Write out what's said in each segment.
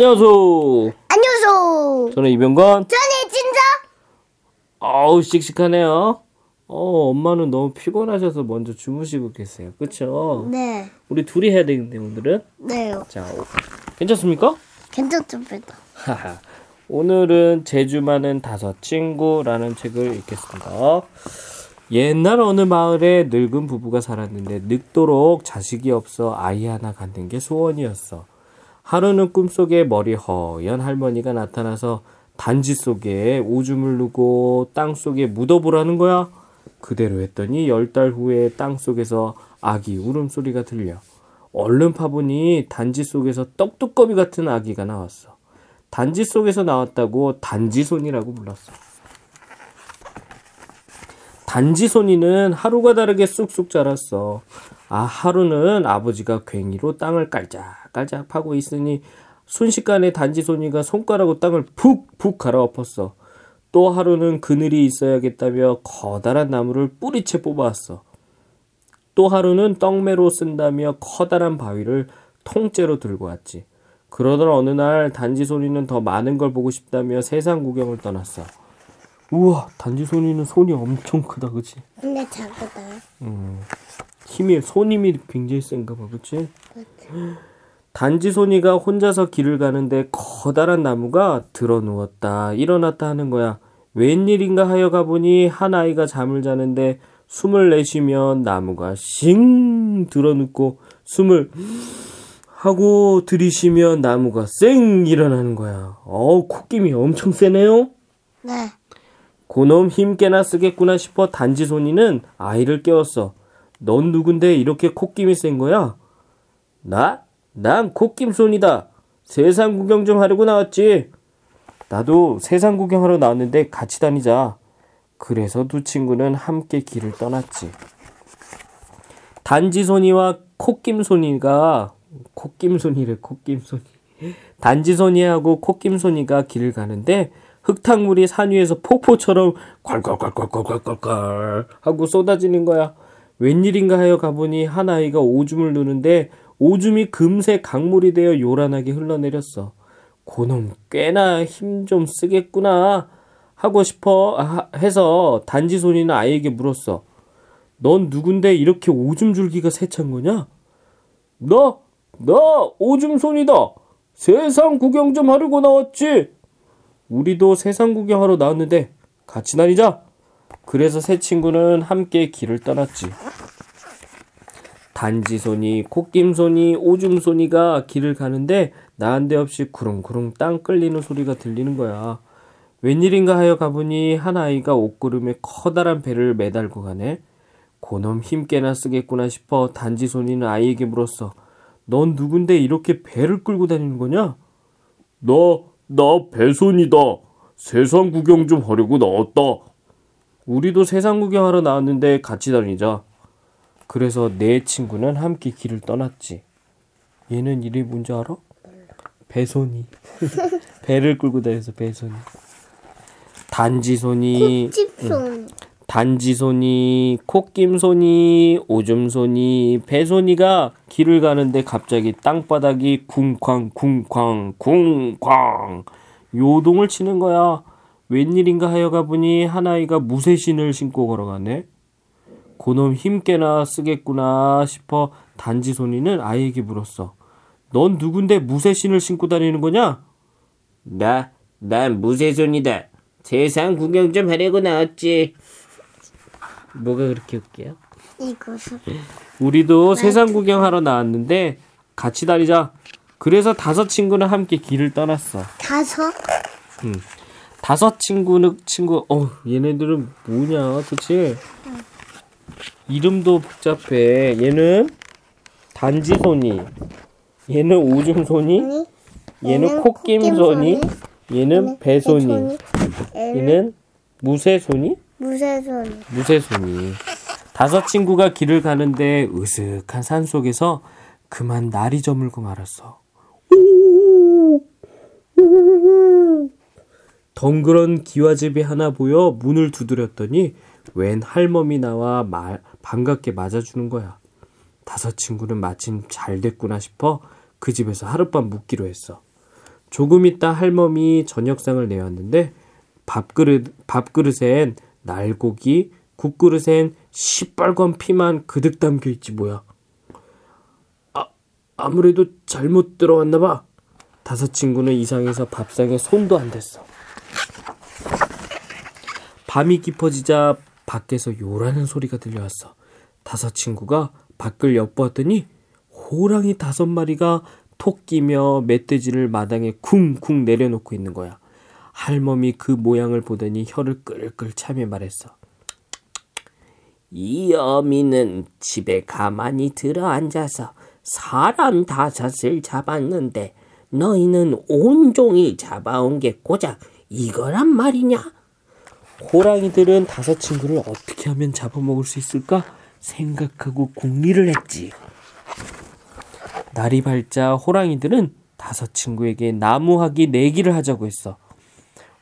안녕하세요. 안녕하세요. 저는 이병건. 저는 진짜 어우, 씩씩하네요. 어, 엄마는 너무 피곤하셔서 먼저 주무시고 계세요. 그쵸? 네, 우리 둘이 해야 되는데, 오늘은. 네, 자, 오- 괜찮습니까? 괜찮습니다. 하하. 오늘은 제주 많은 다섯 친구라는 책을 읽겠습니다. 옛날 어느 마을에 늙은 부부가 살았는데 늙도록 자식이 없어 아이 하나 갖는 게 소원이었어. 하루는 꿈속에 머리 허연 할머니가 나타나서 단지 속에 오줌을 누고 땅 속에 묻어보라는 거야. 그대로 했더니 열 달 후에 땅 속에서 아기 울음소리가 들려. 얼른 파보니 단지 속에서 떡두꺼비 같은 아기가 나왔어. 단지 속에서 나왔다고 단지손이라고 불렀어. 단지손이는 하루가 다르게 쑥쑥 자랐어. 아, 하루는 아버지가 괭이로 땅을 깔짝깔짝 파고 있으니 순식간에 단지손이가 손가락으로 땅을 푹푹 갈아엎었어. 또 하루는 그늘이 있어야겠다며 커다란 나무를 뿌리채 뽑아왔어. 또 하루는 떡매로 쓴다며 커다란 바위를 통째로 들고 왔지. 그러던 어느 날 단지손이는 더 많은 걸 보고 싶다며 세상 구경을 떠났어. 우와, 단지손이는 손이 엄청 크다, 그치? 근데 작다. 힘이, 손 힘이 굉장히 센가 봐, 그치? 단지 손이가 혼자서 길을 가는데 커다란 나무가 들어 누웠다, 일어났다 하는 거야. 웬일인가 하여 가보니 한 아이가 잠을 자는데 숨을 내쉬면 나무가 싱 들어 눕고 숨을 하고 들이쉬면 나무가 쌩 일어나는 거야. 어우, 콧김이 엄청 세네요? 네, 고놈 힘께나 쓰겠구나 싶어 단지 손이는 아이를 깨웠어. 넌 누군데 이렇게 콧김이 센 거야? 나? 난 콧김손이다. 세상 구경 좀 하려고 나왔지. 나도 세상 구경하러 나왔는데 같이 다니자. 그래서 두 친구는 함께 길을 떠났지. 단지손이와 콧김손이가 콧김손이래 콧김손이 단지손이하고 콧김손이가 길을 가는데 흙탕물이 산 위에서 폭포처럼 콸콸콸콸콸콸콸 하고 쏟아지는 거야. 웬일인가 하여 가보니 한 아이가 오줌을 누는데 오줌이 금세 강물이 되어 요란하게 흘러내렸어. 고놈 꽤나 힘 좀 쓰겠구나 하고 싶어 아, 해서 단지 손이는 아이에게 물었어. 넌 누군데 이렇게 오줌 줄기가 세찬 거냐? 나, 나 오줌 손이다. 세상 구경 좀 하려고 나왔지. 우리도 세상 구경하러 나왔는데 같이 다니자. 그래서 세 친구는 함께 길을 떠났지. 단지손이, 콧김손이, 오줌손이가 길을 가는데 난데없이 구릉구릉 땅 끌리는 소리가 들리는 거야. 웬일인가 하여 가보니 한 아이가 옷구름에 커다란 배를 매달고 가네. 고놈 힘께나 쓰겠구나 싶어 단지손이는 아이에게 물었어. 넌 누군데 이렇게 배를 끌고 다니는 거냐? 나, 나 배손이다. 세상 구경 좀 하려고 나왔다. 우리도 세상 구경하러 나왔는데 같이 다니자. 그래서 네 친구는 함께 길을 떠났지. 얘는 이름이 뭔지 알아? 배손이. 배를 끌고 다녀서 배손이. 단지손이, 찝손. 단지손이, 콧김손이, 오줌손이, 배손이가 길을 가는데 갑자기 땅바닥이 쿵쾅 쿵쾅 쿵쾅 요동을 치는 거야. 웬일인가 하여 가 보니 한 아이가 무쇠신을 신고 걸어가네. 고놈 힘께나 쓰겠구나 싶어 단지 손이는 아이에게 물었어. 넌 누군데 무쇠신을 신고 다니는 거냐? 나, 난 무쇠손이다. 세상 구경 좀 하려고 나왔지. 뭐가 그렇게 웃겨요? 이것은 우리도 세상 구경하러 나왔는데 같이 다니자. 그래서 다섯 친구는 함께 길을 떠났어. 다섯. 다섯 친구는 친구 어 얘네들은 뭐냐 도대체? 이름도 복잡해. 얘는 단지손이, 얘는 오줌손이, 아니, 얘는 콧김손이, 얘는 배손이, 배손이, 얘는 무쇠손이, 무쇠손이. 무쇠손이. 다섯 친구가 길을 가는데 으슥한 산 속에서 그만 날이 저물고 말았어. 덩그런 기와집이 하나 보여 문을 두드렸더니 웬 할멈이 나와 말, 반갑게 맞아주는 거야. 다섯 친구는 마침 잘 됐구나 싶어 그 집에서 하룻밤 묵기로 했어. 조금 있다 할멈이 저녁상을 내왔는데 밥그릇 밥그릇엔 날고기, 국그릇엔 시뻘건 피만 그득 담겨 있지 뭐야. 아 아무래도 잘못 들어왔나 봐. 다섯 친구는 이상해서 밥상에 손도 안 댔어. 밤이 깊어지자 밖에서 요라는 소리가 들려왔어. 다섯 친구가 밖을 엿보았더니 호랑이 다섯 마리가 토끼며 멧돼지를 마당에 쿵쿵 내려놓고 있는 거야. 할멈이 그 모양을 보더니 혀를 끌끌 차며 말했어. 이 어미는 집에 가만히 들어앉아서 사람 다섯을 잡았는데 너희는 온종일 잡아온 게 고작 이거란 말이냐? 호랑이들은 다섯 친구를 어떻게 하면 잡아먹을 수 있을까 생각하고 궁리를 했지. 날이 밝자 호랑이들은 다섯 친구에게 나무하기 내기를 하자고 했어.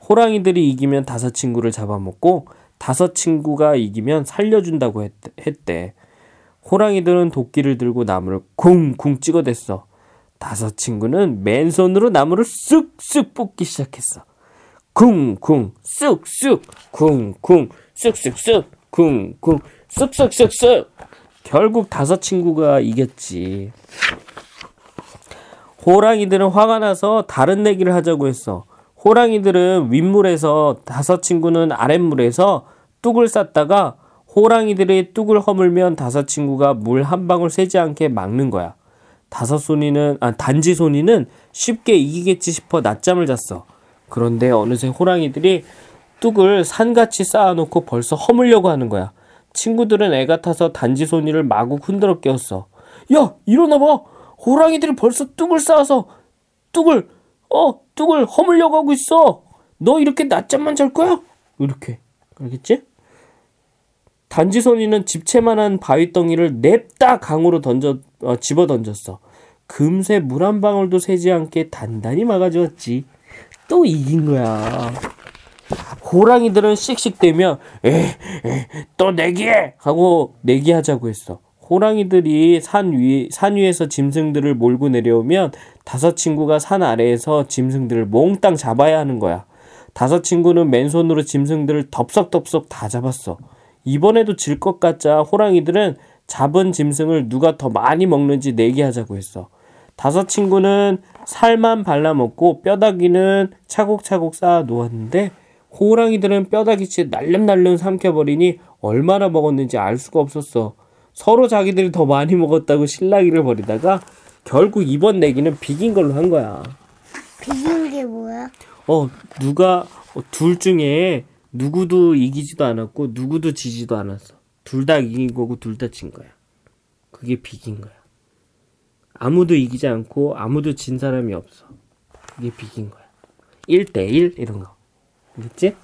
호랑이들이 이기면 다섯 친구를 잡아먹고 다섯 친구가 이기면 살려준다고 했, 했대. 호랑이들은 도끼를 들고 나무를 쿵쿵 찍어댔어. 다섯 친구는 맨손으로 나무를 쑥쑥 뽑기 시작했어. 쿵쿵 쑥쑥 쿵쿵 쑥쑥쑥 쿵쿵 쑥쑥쑥쑥 결국 다섯 친구가 이겼지. 호랑이들은 화가 나서 다른 내기를 하자고 했어. 호랑이들은 윗물에서 다섯 친구는 아랫물에서 뚝을 쌌다가 호랑이들이 뚝을 허물면 다섯 친구가 물 한 방울 새지 않게 막는 거야. 다섯 손이는 아 단지 손이는 쉽게 이기겠지 싶어 낮잠을 잤어. 그런데 어느새 호랑이들이 뚝을 산같이 쌓아놓고 벌써 허물려고 하는 거야. 친구들은 애가 타서 단지 손이를 마구 흔들어 깨웠어. 야 일어나봐. 호랑이들이 벌써 뚝을 쌓아서 뚝을 어 뚝을 허물려고 하고 있어. 너 이렇게 낮잠만 잘 거야? 이렇게 알겠지? 단지 손이는 집채만한 바위덩이를 냅다 강으로 던져 어, 집어 던졌어. 금세 물 한 방울도 새지 않게 단단히 막아주었지. 또 이긴 거야. 호랑이들은 씩씩대며 에또 내기해 하고 내기하자고 했어. 호랑이들이 산 위, 산 위에서 짐승들을 몰고 내려오면 다섯 친구가 산 아래에서 짐승들을 몽땅 잡아야 하는 거야. 다섯 친구는 맨손으로 짐승들을 덥석덥석 다 잡았어. 이번에도 질 것 같자 호랑이들은 잡은 짐승을 누가 더 많이 먹는지 내기하자고 했어. 다섯 친구는 살만 발라먹고 뼈다귀는 차곡차곡 쌓아 놓았는데 호랑이들은 뼈다귀치 날름날름 삼켜버리니 얼마나 먹었는지 알 수가 없었어. 서로 자기들이 더 많이 먹었다고 실랑이를 벌이다가 결국 이번 내기는 비긴 걸로 한 거야. 비긴 게 뭐야? 어, 누가 어, 둘 중에 누구도 이기지도 않았고 누구도 지지도 않았어. 둘 다 이긴 거고 둘 다 진 거야. 그게 비긴 거야. 아무도 이기지 않고 아무도 진 사람이 없어. 그게 비긴 거야. 1대1 이런 거. 알겠지?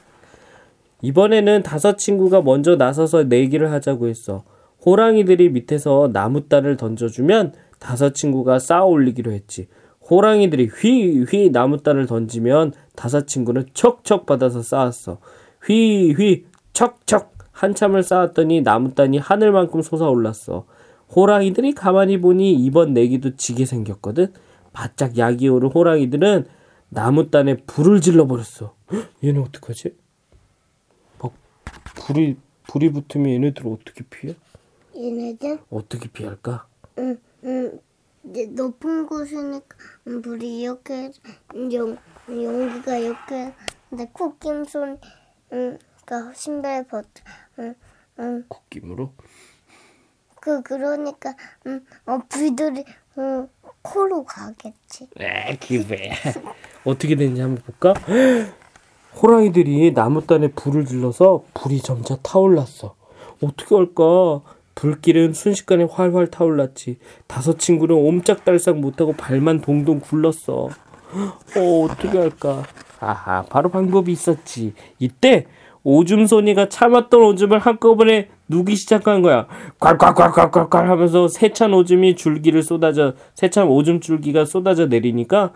이번에는 다섯 친구가 먼저 나서서 내기를 하자고 했어. 호랑이들이 밑에서 나무다를 던져주면 다섯 친구가 쌓아 올리기로 했지. 호랑이들이 휘휘 나무다를 던지면 다섯 친구는 척척 받아서 쌓았어. 휘휘 척척 한참을 쌓았더니 나무단이 하늘만큼 솟아올랐어. 호랑이들이 가만히 보니 이번 내기도 지게 생겼거든. 바짝 약이 오른 호랑이들은 나무단에 불을 질러버렸어. 얘네 어떡하지? 막 불이 불이 붙으면 얘네들 어떻게 피해? 얘네들 어떻게 피할까? 응, 응. 높은 곳이니까 음, 불이 이렇게 용, 용기가 이렇게 근데 코김손 응, 그러니까 신발 벗 응, 응. 콧김으로? 그 그러니까 음, 어 불들이 어, 코로 가겠지. 에 기회. 어떻게 되는지 한번 볼까? 호랑이들이 나무단에 불을 질러서 불이 점차 타올랐어. 어떻게 할까? 불길은 순식간에 활활 타올랐지. 다섯 친구는 옴짝달싹 못하고 발만 동동 굴렀어. 어, 어떻게 할까? 아하, 바로 방법이 있었지. 이때 오줌소니가 참았던 오줌을 한꺼번에 누기 시작한 거야. 콸콸콸콸콸콸 하면서 세찬 오줌이 줄기를 쏟아져 세찬 오줌 줄기가 쏟아져 내리니까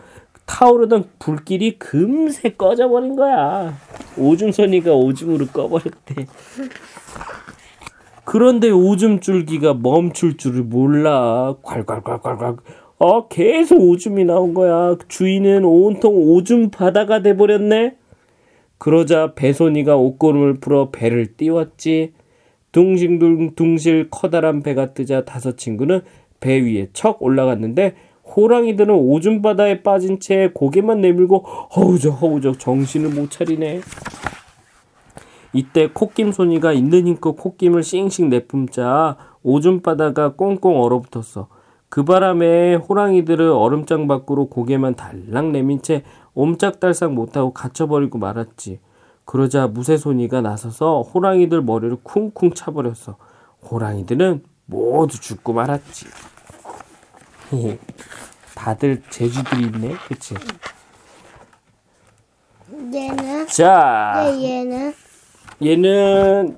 타오르던 불길이 금세 꺼져버린 거야. 오줌소니가 오줌으로 꺼버렸대. 그런데 오줌 줄기가 멈출 줄을 몰라. 콸콸콸콸콸. 어, 계속 오줌이 나온 거야. 주인은 온통 오줌 바다가 돼버렸네. 그러자 배손이가 옷고름을 풀어 배를 띄웠지. 둥실둥실 커다란 배가 뜨자 다섯 친구는 배 위에 척 올라갔는데 호랑이들은 오줌 바다에 빠진 채 고개만 내밀고 허우적 허우적 정신을 못 차리네. 이때 콧김손이가 있는 힘껏 콧김을 싱싱 내뿜자 오줌 바다가 꽁꽁 얼어붙었어. 그 바람에 호랑이들은 얼음장 밖으로 고개만 달랑 내민 채 옴짝달싹 못하고 갇혀버리고 말았지. 그러자 무쇠손이가 나서서 호랑이들 머리를 쿵쿵 차버렸어. 호랑이들은 모두 죽고 말았지. 다들 재주들이 있네, 그치? 얘는 자, 얘 얘는 얘는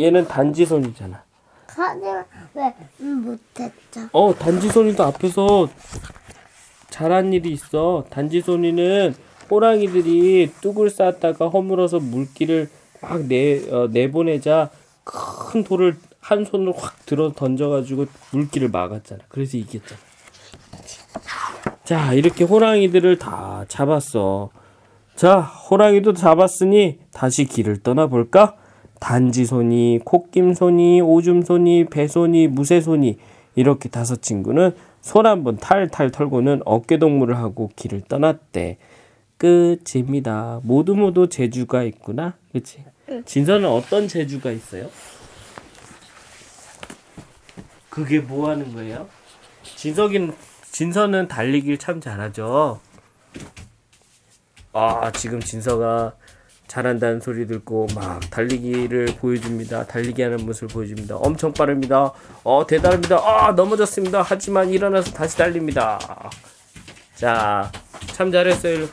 얘는 단지손이잖아. 하지만 왜 음, 못했죠? 어, 단지손이도 앞에서 잘한 일이 있어. 단지손이는 호랑이들이 뚝을 쌓다가 허물어서 물기를 막 내, 어, 내보내자 큰 돌을 한 손으로 확 들어 던져가지고 물기를 막았잖아. 그래서 이겼잖아. 자, 이렇게 호랑이들을 다 잡았어. 자, 호랑이도 잡았으니 다시 길을 떠나볼까? 단지손이, 콧김손이, 오줌손이, 배손이, 무쇠손이 이렇게 다섯 친구는 손 한번 탈탈 털고는 어깨동무를 하고 길을 떠났대. 끝입니다. 모두 모두 재주가 있구나. 그치? 진서는 어떤 재주가 있어요? 그게 뭐 하는 거예요? 진석이는 진서는 달리기를 참 잘하죠. 아 지금 진서가 잘한다는 소리 듣고 막 달리기를 보여줍니다. 달리기 하는 모습을 보여줍니다. 엄청 빠릅니다. 어 대단합니다. 아 넘어졌습니다. 하지만 일어나서 다시 달립니다. 자 참 잘했어요.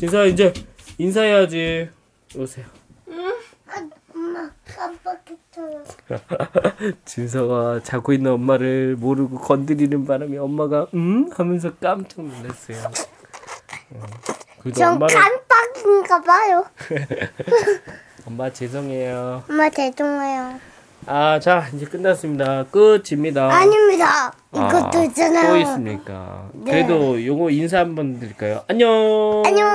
진서 이제 인사해야지. 오세요. 아, 엄마 깜빡했어요. 진서가 자고 있는 엄마를 모르고 건드리는 바람에 엄마가 음 하면서 깜짝 놀랐어요. 어, 그래도 전 엄마는 깜빡인가 봐요. 엄마 죄송해요. 엄마 죄송해요. 아, 자, 이제 끝났습니다. 끝입니다. 아닙니다. 아, 이것도 있잖아요. 또 있습니까? 네. 그래도 요거 인사 한번 드릴까요? 안녕. 안녕.